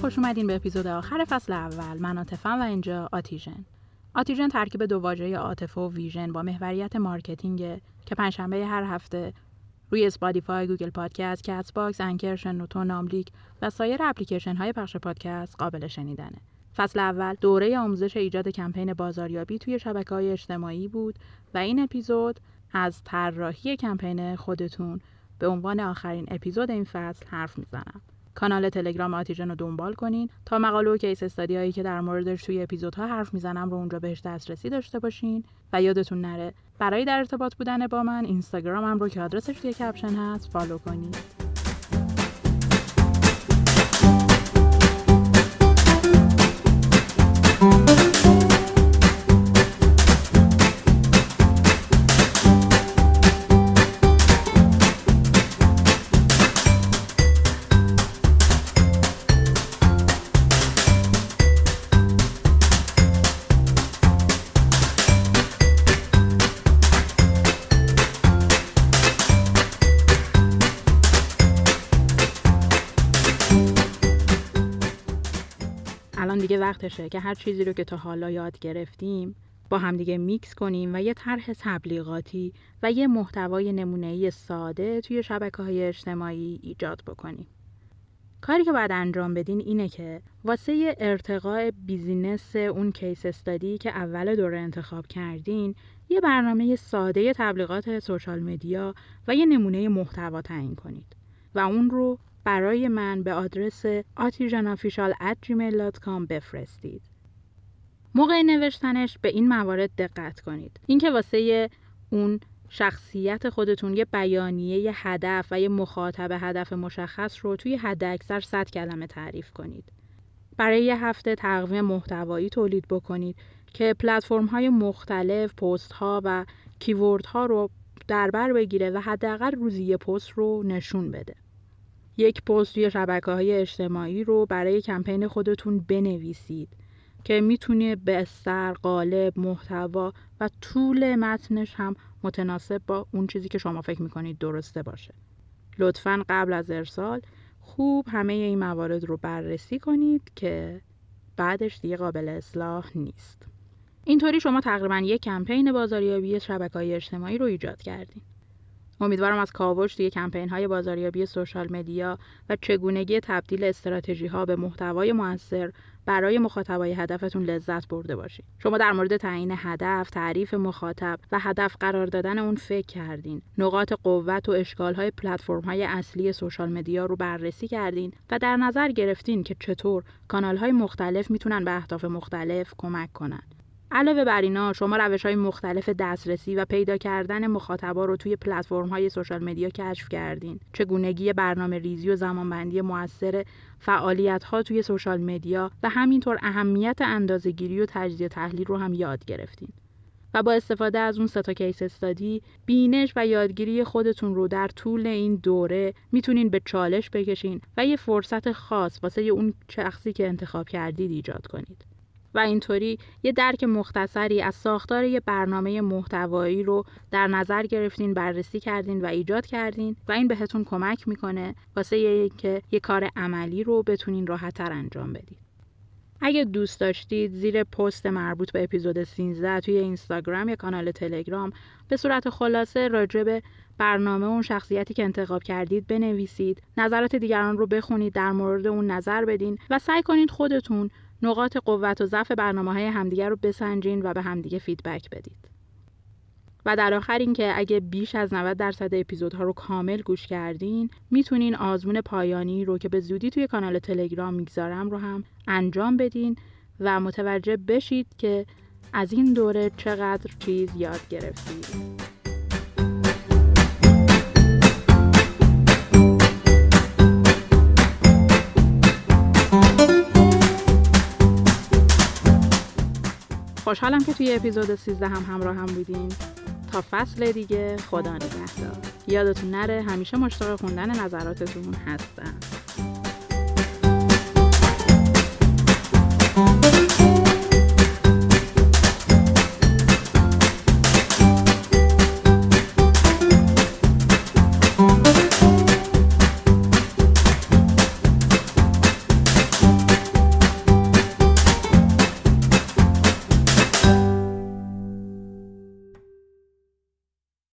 خوش اومدین به اپیزود آخر فصل اول من عاطفم و اینجا آتیژن آتیژن ترکیب دو واژه عاطفه و vision با محوریت مارکتینگ که پنجشنبه هر هفته روی Spotify، Google Podcast، Castbox، Anchor، شنوتو، ناملیک و سایر اپلیکیشن های پخش پادکست قابل شنیدنه. فصل اول دوره آموزش ایجاد کمپین بازاریابی توی شبکه های اجتماعی بود و این اپیزود از طراحی کمپین خودتون به عنوان آخرین اپیزود این فصل حرف می‌زنم. کانال تلگرام آتیژن رو دنبال کنین تا مقاله و case study هایی که در موردش توی اپیزودها حرف می‌زنم رو اونجا بهش دسترسی داشته باشین و یادتون نره برای در ارتباط بودن با من اینستاگرامم رو که آدرسش توی caption هست follow کنید دیگه وقتشه که هر چیزی رو که تا حالا یاد گرفتیم با همدیگه میکس کنیم و یه طرح تبلیغاتی و یه محتوای نمونه‌ای ساده توی شبکه های اجتماعی ایجاد بکنیم. کاری که باید انجام بدین اینه که واسه ارتقاء business اون case study که اول دوره انتخاب کردین یه برنامه ساده تبلیغات social media و یه نمونه محتوا تعیین کنید و اون رو برای من به آدرس artisanofficial@gmail.com بفرستید. موقع نوشتنش به این موارد دقت کنید. اینکه واسه اون شخصیت خودتون یه بیانیه یه هدف و یه مخاطب هدف مشخص رو توی حد اکثر 100 کلمه تعریف کنید. برای یه هفته تقویم محتوایی تولید بکنید که پلتفرم های مختلف پست ها و کیورد ها رو در بر بگیره و حداقل روزی یه پست رو نشون بده. یک پست توی شبکه های اجتماعی رو برای کمپین خودتون بنویسید که می‌تونه به سر، قالب، محتوا و طول متنش هم متناسب با اون چیزی که شما فکر می‌کنید درسته باشه. لطفا قبل از ارسال خوب همه این موارد رو بررسی کنید که بعدش دیگه قابل اصلاح نیست. اینطوری شما تقریبا یک کمپین بازاریابی شبکه های اجتماعی رو ایجاد کردین. امیدوارم از کاوش توی کمپین های بازاریابی سوشال مدیا و چگونگی تبدیل استراتژی ها به محتوای موثر برای مخاطبای هدفتون لذت برده باشید. شما در مورد تعیین هدف، تعریف مخاطب و هدف قرار دادن اون فکر کردین. نقاط قوت و اشکال های پلتفرم های اصلی سوشال مدیا رو بررسی کردین و در نظر گرفتین که چطور کانال های مختلف می‌تونن به اهداف مختلف کمک کنن. علاوه بر اینا شما روش های مختلف دسترسی و پیدا کردن مخاطبا رو توی پلتفرم های social media کشف کردین چگونگی برنامه ریزی و زمانبندی موثر فعالیت ها توی social media و همینطور اهمیت اندازه‌گیری و تجزیه تحلیل رو هم یاد گرفتین و با استفاده از اون سه تا case study بینش و یادگیری خودتون رو در طول این دوره می‌تونین به چالش بکشین و یه فرصت خاص واسه اون شخصی که انتخاب کردید ایجاد کنید. و اینطوری یه درک مختصری از ساختار یه برنامه محتوایی رو در نظر گرفتین بررسی کردین و ایجاد کردین و این بهتون کمک می‌کنه واسه اینکه یه کار عملی رو بتونین راحتتر انجام بدید اگه دوست داشتید زیر پست مربوط به اپیزود 13 توی اینستاگرام یا کانال تلگرام به صورت خلاصه راجع به برنامه اون شخصیتی که انتخاب کردید بنویسید نظرات دیگران رو بخونید در مورد اون نظر بدین و سعی کنید خودتون نقاط قوت و ضعف برنامه های همدیگه رو بسنجین و به همدیگه فیدبک بدید. و در آخر اینکه اگه بیش از 90 درصد اپیزودها رو کامل گوش کردین می‌تونین آزمون پایانی رو که به زودی توی کانال تلگرام می‌گذارم رو هم انجام بدین و متوجه بشید که از این دوره چقدر چیز یاد گرفتید. خوشحالم که توی اپیزود 13 هم همراه هم بودین. تا فصل دیگه خدا نگهدار. یادتون نره همیشه مشتاق خوندن نظراتتون هستم.